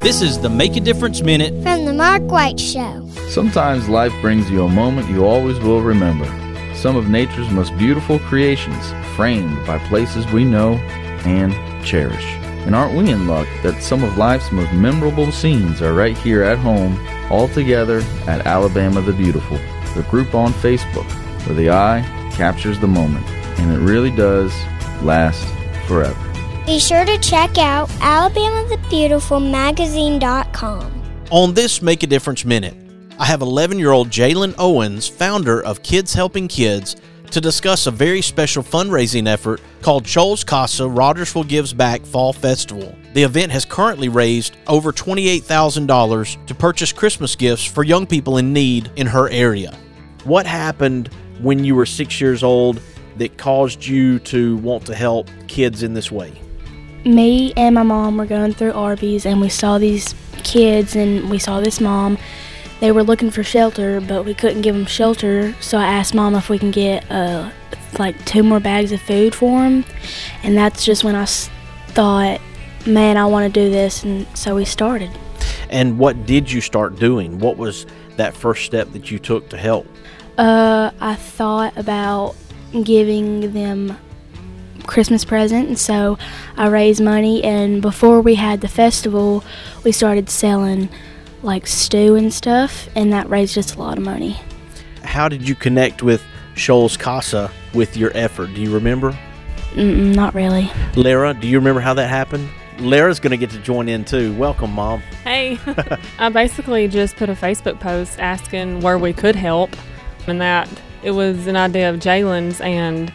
This is the Make a Difference Minute from the Mark White Show. Sometimes life brings you a moment you always will remember. Some of nature's most beautiful creations, framed by places we know and cherish. And aren't we in luck that some of life's most memorable scenes are right here at home, all together at Alabama the Beautiful, the group on Facebook, where the eye captures the moment, and it really does last forever. Be sure to check out alabamathebeautifulmagazine.com. On this Make a Difference Minute, I have 11 year old Jaylinn Owens, founder of Kids Helping Kids, to discuss a very special fundraising effort called Shoals CASA Rogersville Gives Back Fall Festival. The event has currently raised over $28,000 to purchase Christmas gifts for young people in need in her area. What happened when you were six years old that caused you to want to help kids in this way? Me and my mom were going through Arby's and we saw these kids and we saw this mom. They were looking for shelter, but we couldn't give them shelter. So I asked mom if we can get uh, like two more bags of food for them. And that's just when I thought, man, I want to do this. And so we started. And what did you start doing? What was that first step that you took to help? Uh, I thought about giving them Christmas present, and so I raised money. And before we had the festival, we started selling like stew and stuff, and that raised us a lot of money. How did you connect with Shoals CASA with your effort? Do you remember? Mm-mm, not really. Lara, do you remember how that happened? Lara's going to get to join in too. Welcome, Mom. Hey. I basically just put a Facebook post asking where we could help, and that it was an idea of Jaylinn's, and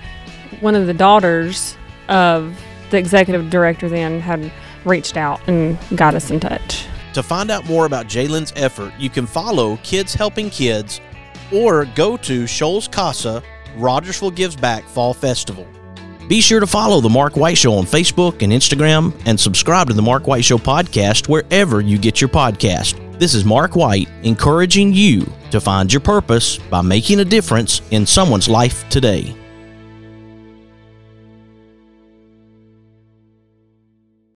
one of the daughters of the executive director then had reached out and got us in touch. To find out more about Jaylinn's effort, you can follow Kids Helping Kids or go to Shoals CASA Rogersville Gives Back Fall Festival. Be sure to follow The Mark White Show on Facebook and Instagram and subscribe to The Mark White Show podcast wherever you get your podcast. This is Mark White encouraging you to find your purpose by making a difference in someone's life today.